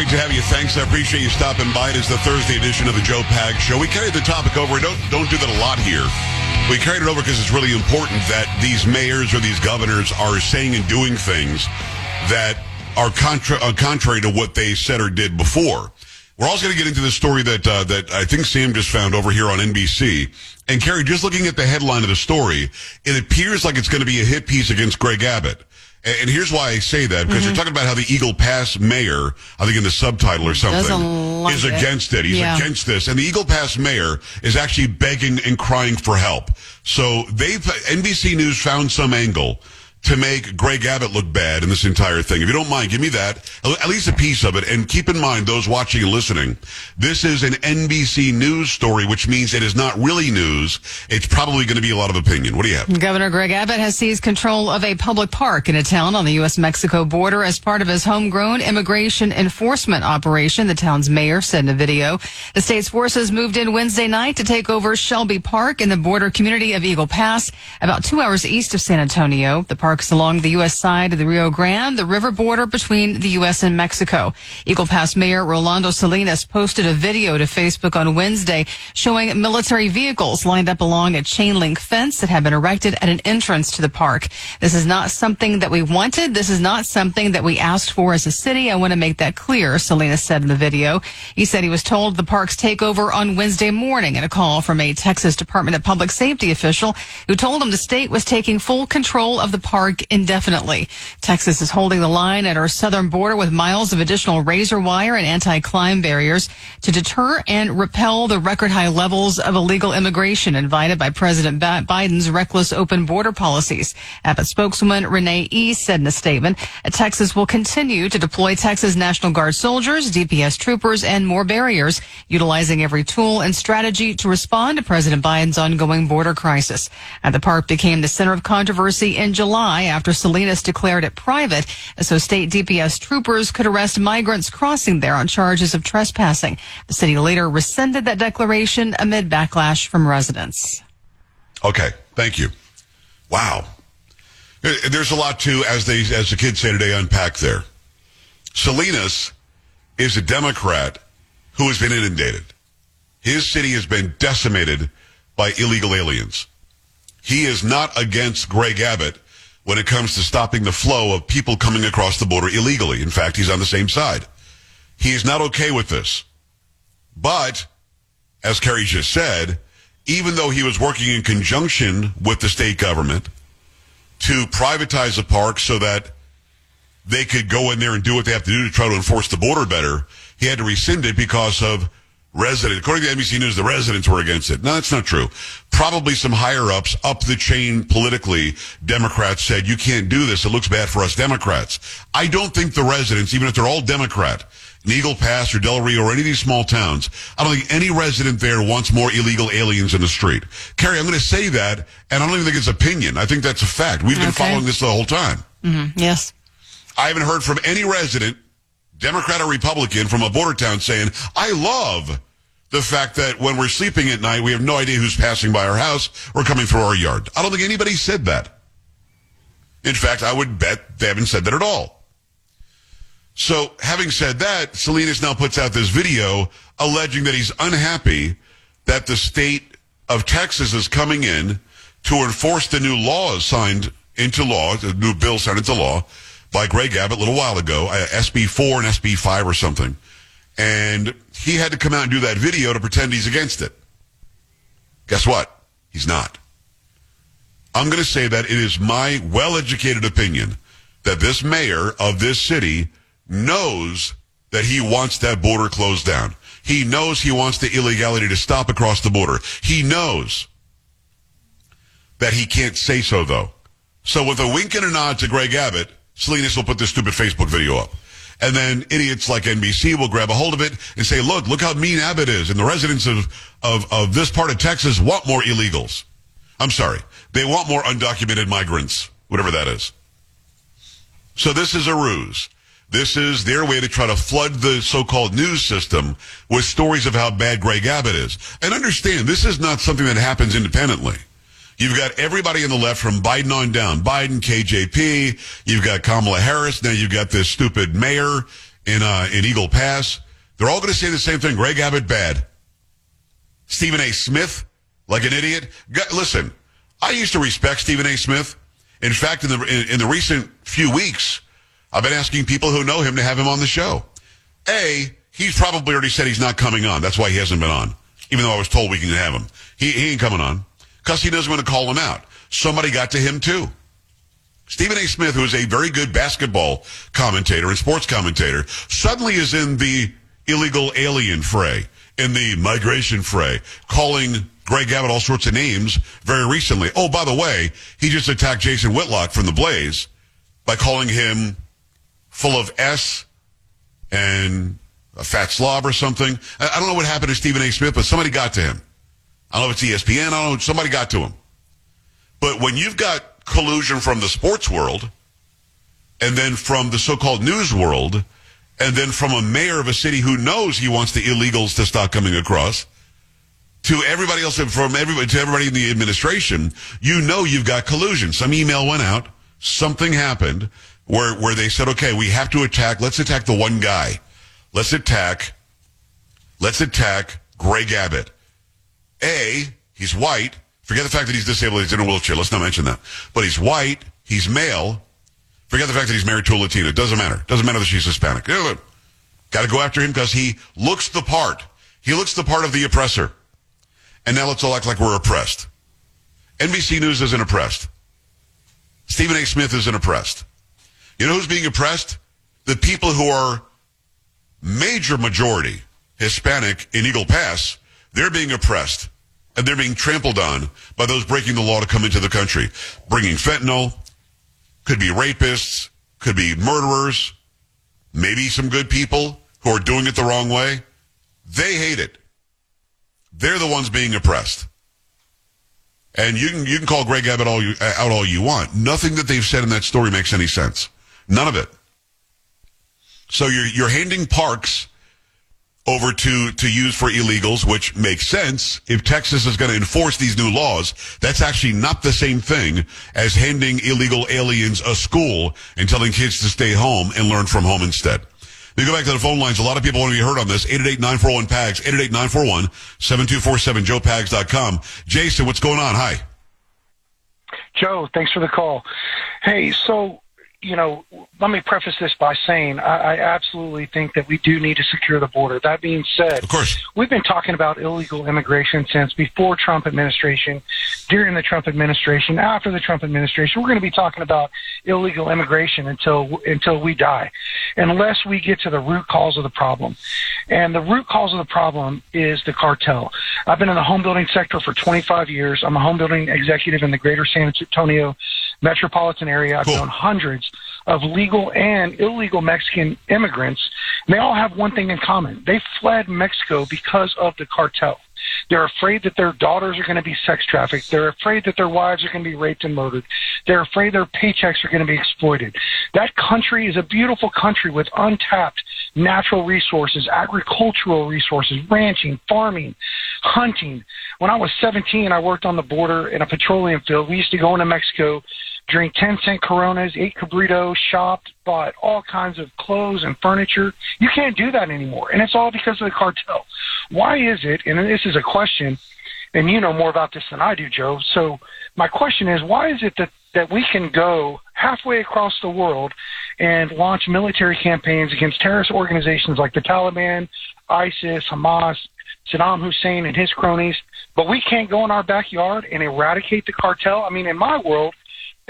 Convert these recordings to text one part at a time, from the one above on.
great to have you. Thanks. I appreciate you stopping by. It is the Thursday edition of the Joe Pags Show. We carried the topic over. Don't don't do that a lot here. We carried it over because it's really important that these mayors or these governors are saying and doing things that are contra- uh, contrary to what they said or did before. We're also going to get into the story that uh, that I think Sam just found over here on NBC. And Carrie, just looking at the headline of the story, it appears like it's going to be a hit piece against Greg Abbott. And and here's why I say that because you're mm-hmm. talking about how the Eagle Pass mayor, I think in the subtitle or something, is it. against it. He's Yeah. against this, and the Eagle Pass mayor is actually begging and crying for help. So they've NBC News found some angle to make Greg Abbott look bad in this entire thing. If you don't mind, give me that, at least a piece of it. And keep in mind, those watching and listening, this is an NBC News story, which means it is not really news. It's probably going to be a lot of opinion. What do you have? Governor Greg Abbott has seized control of a public park in a town on the U.S. Mexico border as part of his homegrown immigration enforcement operation, the town's mayor said in a video. The state's forces moved in Wednesday night to take over Shelby Park in the border community of Eagle Pass, about two hours east of San Antonio. The park is along the U.S. side of the Rio Grande, the river border between the U.S. and Mexico. Eagle Pass Mayor Rolando Salinas posted a video to Facebook on Wednesday showing military vehicles lined up along a chain link fence that had been erected at an entrance to the park. This is not something that we wanted. This is not something that we asked for as a city. I want to make that clear, Salinas said in the video. He said he was told the park's takeover on Wednesday morning in a call from a Texas Department of Public Safety official who told him the state was taking full control of the park indefinitely. Texas is holding the line at our southern border with miles of additional razor wire and anti-climb barriers to deter and repel the record high levels of illegal immigration invited by President Biden's reckless open border policies. Abbott spokeswoman Renee E said in a statement, Texas will continue to deploy Texas National Guard soldiers, DPS troopers, and more barriers, utilizing every tool and strategy to respond to President Biden's ongoing border crisis. And the park became the center of controversy in July after Salinas declared it private, so state DPS troopers could arrest migrants crossing there on charges of trespassing. The city later rescinded that declaration amid backlash from residents. Okay, thank you. Wow, Uh, there's a lot to, as they as the kids say today, unpack there. Salinas is a Democrat who has been inundated. His city has been decimated by illegal aliens. He is not against Greg Abbott when it comes to stopping the flow of people coming across the border illegally. In fact, he's on the same side. He is not okay with this. But, as Carrie just said, even though he was working in conjunction with the state government to privatize the park so that they could go in there and do what they have to do to try to enforce the border better, he had to rescind it because of residents. According to NBC News, the residents were against it. No, that's not true. Probably some higher ups up the chain politically, Democrats said, you can't do this. It looks bad for us Democrats. I don't think the residents, even if they're all Democrat, in Eagle Pass or Del Rio or any of these small towns, I don't think any resident there wants more illegal aliens in the street. Carrie, I'm going to say that, and I don't even think it's opinion. I think that's a fact. We've been Okay. following this the whole time. Mm-hmm. Yes. I haven't heard from any resident, Democrat or Republican, from a border town saying, I love the fact that when we're sleeping at night, we have no idea who's passing by our house or coming through our yard. I don't think anybody said that. In fact, I would bet they haven't said that at all. So, having said that, Salinas now puts out this video alleging that he's unhappy that the state of Texas is coming in to enforce the new laws signed into law, the new bill signed into law by Greg Abbott a little while ago, uh, SB 4 and SB 5 or something. And he had to come out and do that video to pretend he's against it. Guess what? He's not. I'm going to say that it is my well educated opinion that this mayor of this city knows that he wants that border closed down. He knows he wants the illegality to stop across the border. He knows that he can't say so, though. So with a wink and a nod to Greg Abbott, Salinas will put this stupid Facebook video up. And then idiots like NBC will grab a hold of it and say, look, look how mean Abbott is. And the residents of, of, of this part of Texas want more illegals. I'm sorry. They want more undocumented migrants, whatever that is. So this is a ruse. This is their way to try to flood the so-called news system with stories of how bad Greg Abbott is. And understand, this is not something that happens independently. You've got everybody on the left from Biden on down. Biden, KJP. You've got Kamala Harris. Now you've got this stupid mayor in, uh, in Eagle Pass. They're all going to say the same thing. Greg Abbott, bad. Stephen A. Smith, like an idiot. Listen, I used to respect Stephen A. Smith. In fact, in the, in, in the recent few weeks, I've been asking people who know him to have him on the show. A, he's probably already said he's not coming on. That's why he hasn't been on. Even though I was told we can have him. He, he ain't coming on. Because he doesn't want to call him out. Somebody got to him too. Stephen A. Smith, who is a very good basketball commentator and sports commentator, suddenly is in the illegal alien fray, in the migration fray, calling Greg Abbott all sorts of names very recently. Oh, by the way, he just attacked Jason Whitlock from the Blaze by calling him full of S and a fat slob or something. I don't know what happened to Stephen A. Smith, but somebody got to him. I don't know if it's ESPN. I don't know. Somebody got to him. But when you've got collusion from the sports world and then from the so-called news world and then from a mayor of a city who knows he wants the illegals to stop coming across to everybody else from everybody to everybody in the administration, you know you've got collusion. Some email went out, something happened where where they said, okay, we have to attack. Let's attack the one guy. Let's attack. Let's attack Greg Abbott. A, he's white. Forget the fact that he's disabled. He's in a wheelchair. Let's not mention that. But he's white. He's male. Forget the fact that he's married to a Latina. Doesn't matter. Doesn't matter that she's Hispanic. Got to go after him because he looks the part. He looks the part of the oppressor. And now let's all act like we're oppressed. NBC News isn't oppressed. Stephen A. Smith isn't oppressed. You know who's being oppressed? The people who are major majority Hispanic in Eagle Pass, they're being oppressed and they're being trampled on by those breaking the law to come into the country. Bringing fentanyl, could be rapists, could be murderers, maybe some good people who are doing it the wrong way. They hate it. They're the ones being oppressed. And you can you can call Greg Abbott all you, out all you want. Nothing that they've said in that story makes any sense. None of it. So you're you're handing parks over to to use for illegals, which makes sense. If Texas is going to enforce these new laws, that's actually not the same thing as handing illegal aliens a school and telling kids to stay home and learn from home instead. We go back to the phone lines. A lot of people want to be heard on this. 888-941-PAGS, 888-941-7247, joepags.com. Jason, what's going on? Hi. Joe, thanks for the call. Hey, so you know, let me preface this by saying I, I, absolutely think that we do need to secure the border. That being said, of course, we've been talking about illegal immigration since before Trump administration, during the Trump administration, after the Trump administration. We're going to be talking about illegal immigration until until we die, unless we get to the root cause of the problem. And the root cause of the problem is the cartel. I've been in the home building sector for 25 years. I'm a home building executive in the greater San Antonio metropolitan area. I've cool. known hundreds of legal and illegal Mexican immigrants. And they all have one thing in common. They fled Mexico because of the cartel. They're afraid that their daughters are going to be sex trafficked. They're afraid that their wives are going to be raped and murdered. They're afraid their paychecks are going to be exploited. That country is a beautiful country with untapped natural resources, agricultural resources, ranching, farming, hunting. When I was 17, I worked on the border in a petroleum field. We used to go into Mexico drink 10 cent Coronas, ate Cabrito, shopped, bought all kinds of clothes and furniture. You can't do that anymore. And it's all because of the cartel. Why is it, and this is a question, and you know more about this than I do, Joe. So my question is, why is it that, that we can go halfway across the world and launch military campaigns against terrorist organizations like the Taliban, ISIS, Hamas, Saddam Hussein and his cronies, but we can't go in our backyard and eradicate the cartel? I mean, in my world,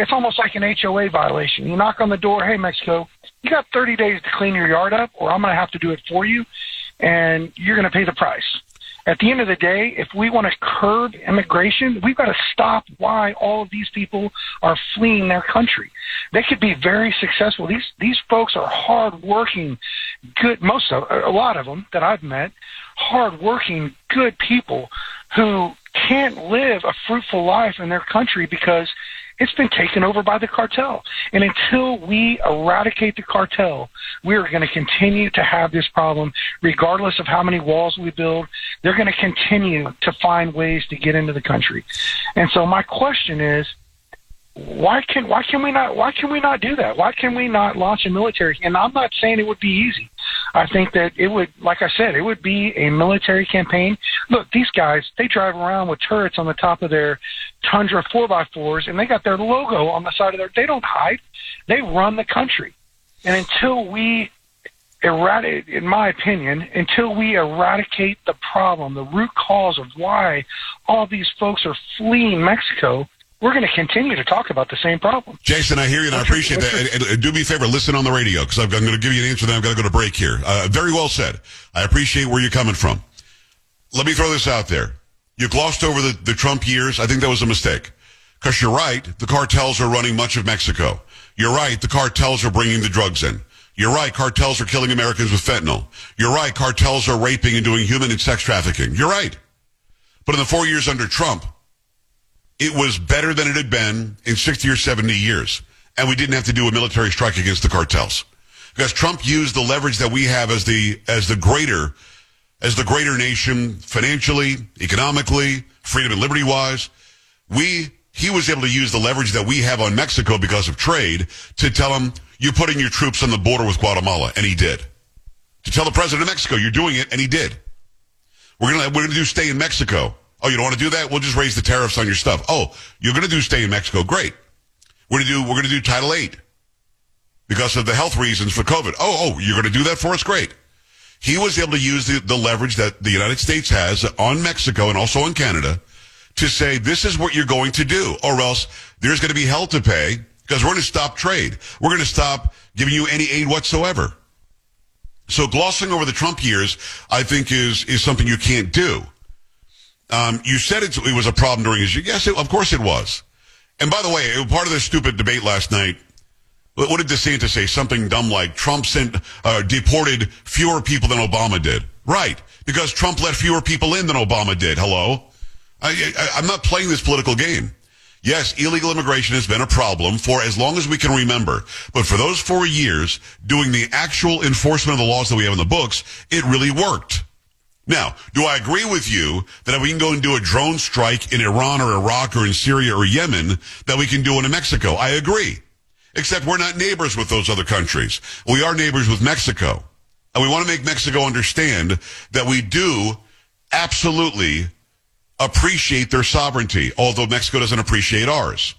it's almost like an HOA violation. You knock on the door, hey, Mexico, you got 30 days to clean your yard up, or I'm going to have to do it for you, and you're going to pay the price. At the end of the day, if we want to curb immigration, we've got to stop why all of these people are fleeing their country. They could be very successful. These these folks are hardworking, good. Most of a lot of them that I've met, hardworking, good people who can't live a fruitful life in their country because it's been taken over by the cartel. And until we eradicate the cartel, we are going to continue to have this problem, regardless of how many walls we build. They're going to continue to find ways to get into the country. And so my question is, why can why can we not why can we not do that? Why can we not launch a military? And I'm not saying it would be easy. I think that it would, like I said, it would be a military campaign. Look, these guys they drive around with turrets on the top of their Tundra four by fours, and they got their logo on the side of their. They don't hide. They run the country, and until we eradicate, in my opinion, until we eradicate the problem, the root cause of why all these folks are fleeing Mexico, we're going to continue to talk about the same problem. Jason, I hear you and I appreciate that. And, and, do me a favor, listen on the radio because I'm going to give you an answer. Then I've got to go to break here. Uh, very well said. I appreciate where you're coming from. Let me throw this out there. You glossed over the, the Trump years. I think that was a mistake. Because you're right, the cartels are running much of Mexico. You're right, the cartels are bringing the drugs in. You're right, cartels are killing Americans with fentanyl. You're right, cartels are raping and doing human and sex trafficking. You're right. But in the four years under Trump, it was better than it had been in 60 or 70 years. And we didn't have to do a military strike against the cartels. Because Trump used the leverage that we have as the, as the greater, as the greater nation financially, economically, freedom and liberty wise. We, he was able to use the leverage that we have on Mexico because of trade to tell him, you're putting your troops on the border with Guatemala. And he did. To tell the president of Mexico, you're doing it. And he did. We're going to, we're to do stay in Mexico. Oh, you don't want to do that? We'll just raise the tariffs on your stuff. Oh, you're going to do stay in Mexico. Great. We're to do, we're to do Title 8 because of the health reasons for COVID. Oh, oh, you're going to do that for us? Great. He was able to use the, the leverage that the United States has on Mexico and also on Canada to say, this is what you're going to do, or else there's going to be hell to pay because we're going to stop trade. We're going to stop giving you any aid whatsoever. So glossing over the Trump years, I think is, is something you can't do. Um, you said it was a problem during his. Yes, it, of course it was. And by the way, part of this stupid debate last night. What did DeSantis say? Something dumb like Trump sent uh, deported fewer people than Obama did. Right, because Trump let fewer people in than Obama did. Hello, I, I, I'm not playing this political game. Yes, illegal immigration has been a problem for as long as we can remember. But for those four years, doing the actual enforcement of the laws that we have in the books, it really worked. Now, do I agree with you that if we can go and do a drone strike in Iran or Iraq or in Syria or Yemen, that we can do it in Mexico? I agree. Except we're not neighbors with those other countries. We are neighbors with Mexico. And we want to make Mexico understand that we do absolutely appreciate their sovereignty, although Mexico doesn't appreciate ours.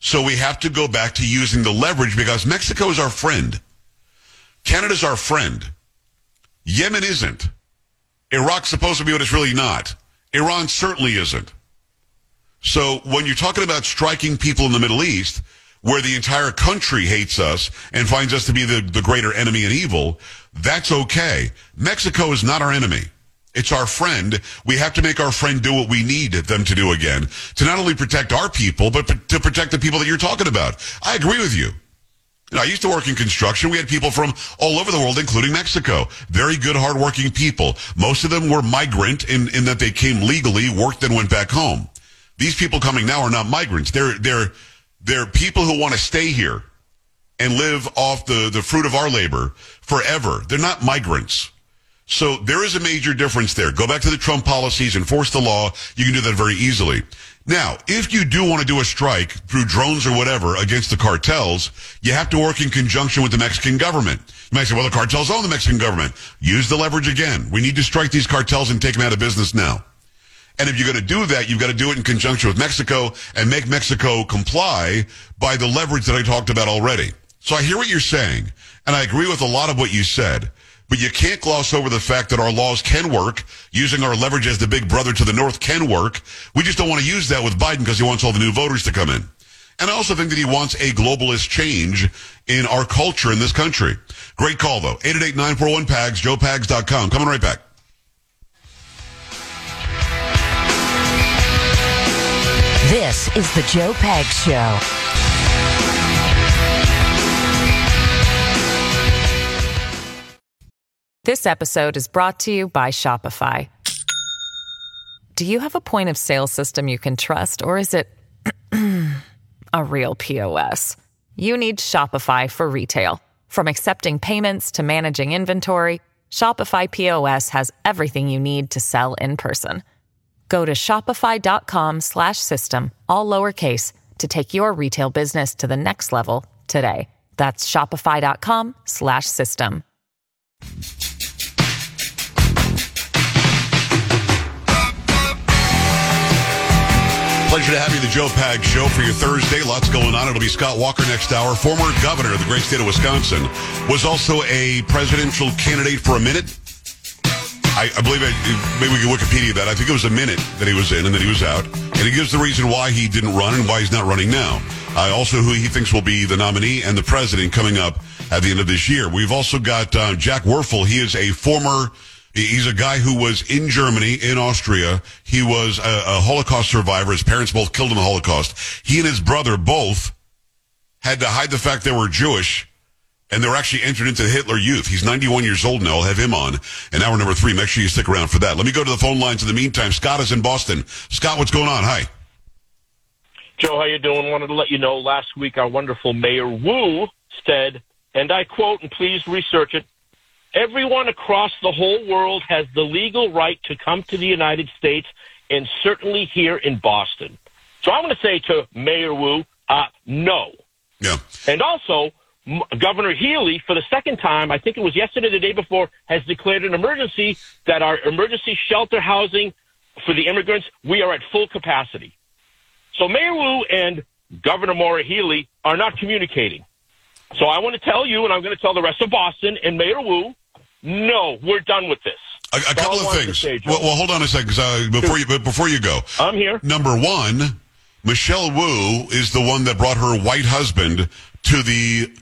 So we have to go back to using the leverage because Mexico is our friend. Canada's our friend. Yemen isn't. Iraq's supposed to be but it's really not. Iran certainly isn't. So when you're talking about striking people in the Middle East, where the entire country hates us and finds us to be the, the greater enemy and evil, that's okay. Mexico is not our enemy. It's our friend. We have to make our friend do what we need them to do again to not only protect our people, but to protect the people that you're talking about. I agree with you. You know, I used to work in construction. We had people from all over the world, including Mexico. Very good, hardworking people. Most of them were migrant in, in that they came legally, worked, and went back home. These people coming now are not migrants. They're, they're, they're people who want to stay here and live off the, the fruit of our labor forever. They're not migrants. So there is a major difference there. Go back to the Trump policies, enforce the law. You can do that very easily. Now, if you do want to do a strike through drones or whatever against the cartels, you have to work in conjunction with the Mexican government. You might say, well, the cartels own the Mexican government. Use the leverage again. We need to strike these cartels and take them out of business now. And if you're going to do that, you've got to do it in conjunction with Mexico and make Mexico comply by the leverage that I talked about already. So I hear what you're saying, and I agree with a lot of what you said. But you can't gloss over the fact that our laws can work. Using our leverage as the big brother to the north can work. We just don't want to use that with Biden because he wants all the new voters to come in. And I also think that he wants a globalist change in our culture in this country. Great call, though. 888-941-PAGS, joepags.com. Coming right back. This is the Joe Pags Show. This episode is brought to you by Shopify. Do you have a point of sale system you can trust, or is it a real POS? You need Shopify for retail. From accepting payments to managing inventory, Shopify POS has everything you need to sell in person. Go to shopify.com slash system, all lowercase, to take your retail business to the next level today. That's shopify.com slash system. Pleasure to have you, the Joe Pags Show for your Thursday. Lots going on. It'll be Scott Walker next hour. Former governor of the great state of Wisconsin was also a presidential candidate for a minute. I, I believe I, maybe we can Wikipedia that. I think it was a minute that he was in and then he was out. And he gives the reason why he didn't run and why he's not running now. Uh, also, who he thinks will be the nominee and the president coming up at the end of this year. We've also got uh, Jack Werfel. He is a former He's a guy who was in Germany, in Austria. He was a, a, Holocaust survivor. His parents both killed in the Holocaust. He and his brother both had to hide the fact they were Jewish, and they're actually entered into the Hitler Youth. He's 91 years old now. I'll have him on in hour number three. Make sure you stick around for that. Let me go to the phone lines in the meantime. Scott is in Boston. Scott, what's going on? Hi. Joe, how you doing? Wanted to let you know last week our wonderful Mayor Wu said, and I quote, and please research it, Everyone across the whole world has the legal right to come to the United States, and certainly here in Boston. So I'm going to say to Mayor Wu, uh, no. Yeah. And also, Governor Healey, for the second time, I think it was yesterday, the day before, has declared an emergency that our emergency shelter housing for the immigrants, we are at full capacity. So Mayor Wu and Governor Maura Healey are not communicating. So I want to tell you, and I'm going to tell the rest of Boston and Mayor Wu, no, we're done with this. A, a couple of things. Say, well, well, hold on a second. Uh, before you before you go, I'm here. Number one, Michelle Wu is the one that brought her white husband to the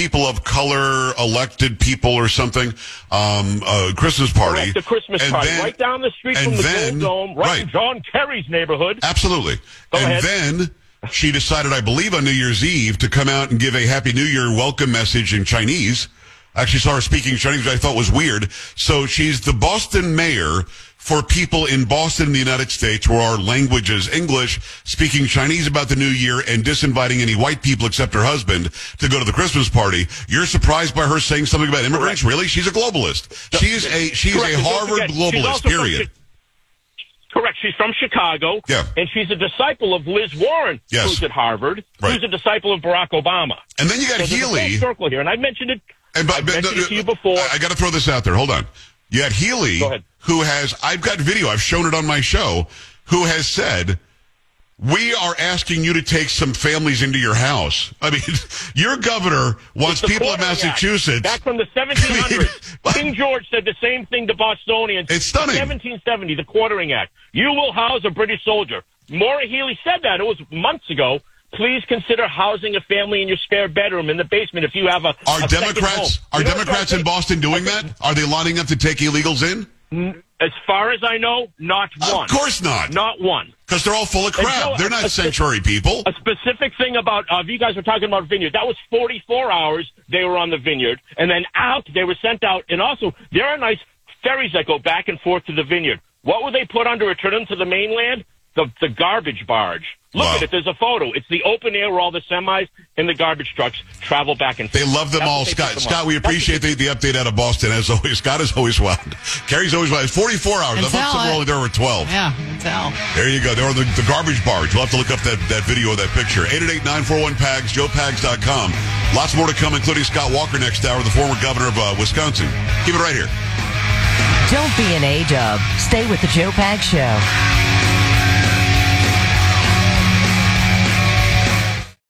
people of color elected people or something um, uh, Christmas party. Correct, the Christmas and party then, right down the street from the then, Gold Dome, right, right, in John Kerry's neighborhood. Absolutely. Go and ahead. then she decided, I believe, on New Year's Eve to come out and give a Happy New Year welcome message in Chinese. I actually saw her speaking Chinese, which I thought was weird. So she's the Boston mayor for people in Boston, in the United States, where our language is English, speaking Chinese about the new year and disinviting any white people except her husband to go to the Christmas party. You're surprised by her saying something about immigrants? Correct. Really? She's a globalist. She's a she's Correct. a Harvard globalist. Period. Correct. She's from Chicago. Yeah. And she's a disciple of Liz Warren, yes. who's at Harvard, right. who's a disciple of Barack Obama. And then you got so Healey. circle here, and I mentioned it. And but, I mentioned it to you before. I, I got to throw this out there. Hold on. You had Healey, who has I've got video. I've shown it on my show. Who has said we are asking you to take some families into your house. I mean, your governor wants people in Massachusetts. Back from the 1700s. King George said the same thing to Bostonians. It's stunning. 1770, the Quartering Act. You will house a British soldier. Maura Healey said that. It was months ago. Please consider housing a family in your spare bedroom in the basement if you have a. Are a Democrats are Democrats in Boston doing that? Are they lining up to take illegals in? As far as I know, not one. Of course not. Not one. Because they're all full of crap. So, they're not a, sanctuary people. A specific thing about, uh, you guys were talking about vineyard. That was 44 hours they were on the vineyard. And then out, they were sent out. And also, there are nice ferries that go back and forth to the vineyard. What would they put under return them to the mainland? The the garbage barge. Look Wow. at it. There's a photo. It's the open air where all the semis and the garbage trucks travel back and forth. They love them That's all. Scott, them Scott, we appreciate the, the update out of Boston as always. Scott is always wild. Carrie's always wild. It's 44 hours. I Can thought tell some were only there were 12. Yeah, tell. There you go. They're on the, the garbage barge. You'll have to look up that, that video of that picture. 888-941-PAGS, joepags.com. Lots more to come, including Scott Walker next hour, the former governor of uh, Wisconsin. Keep it right here. Don't be an A-dub. Stay with the Joe Pags Show.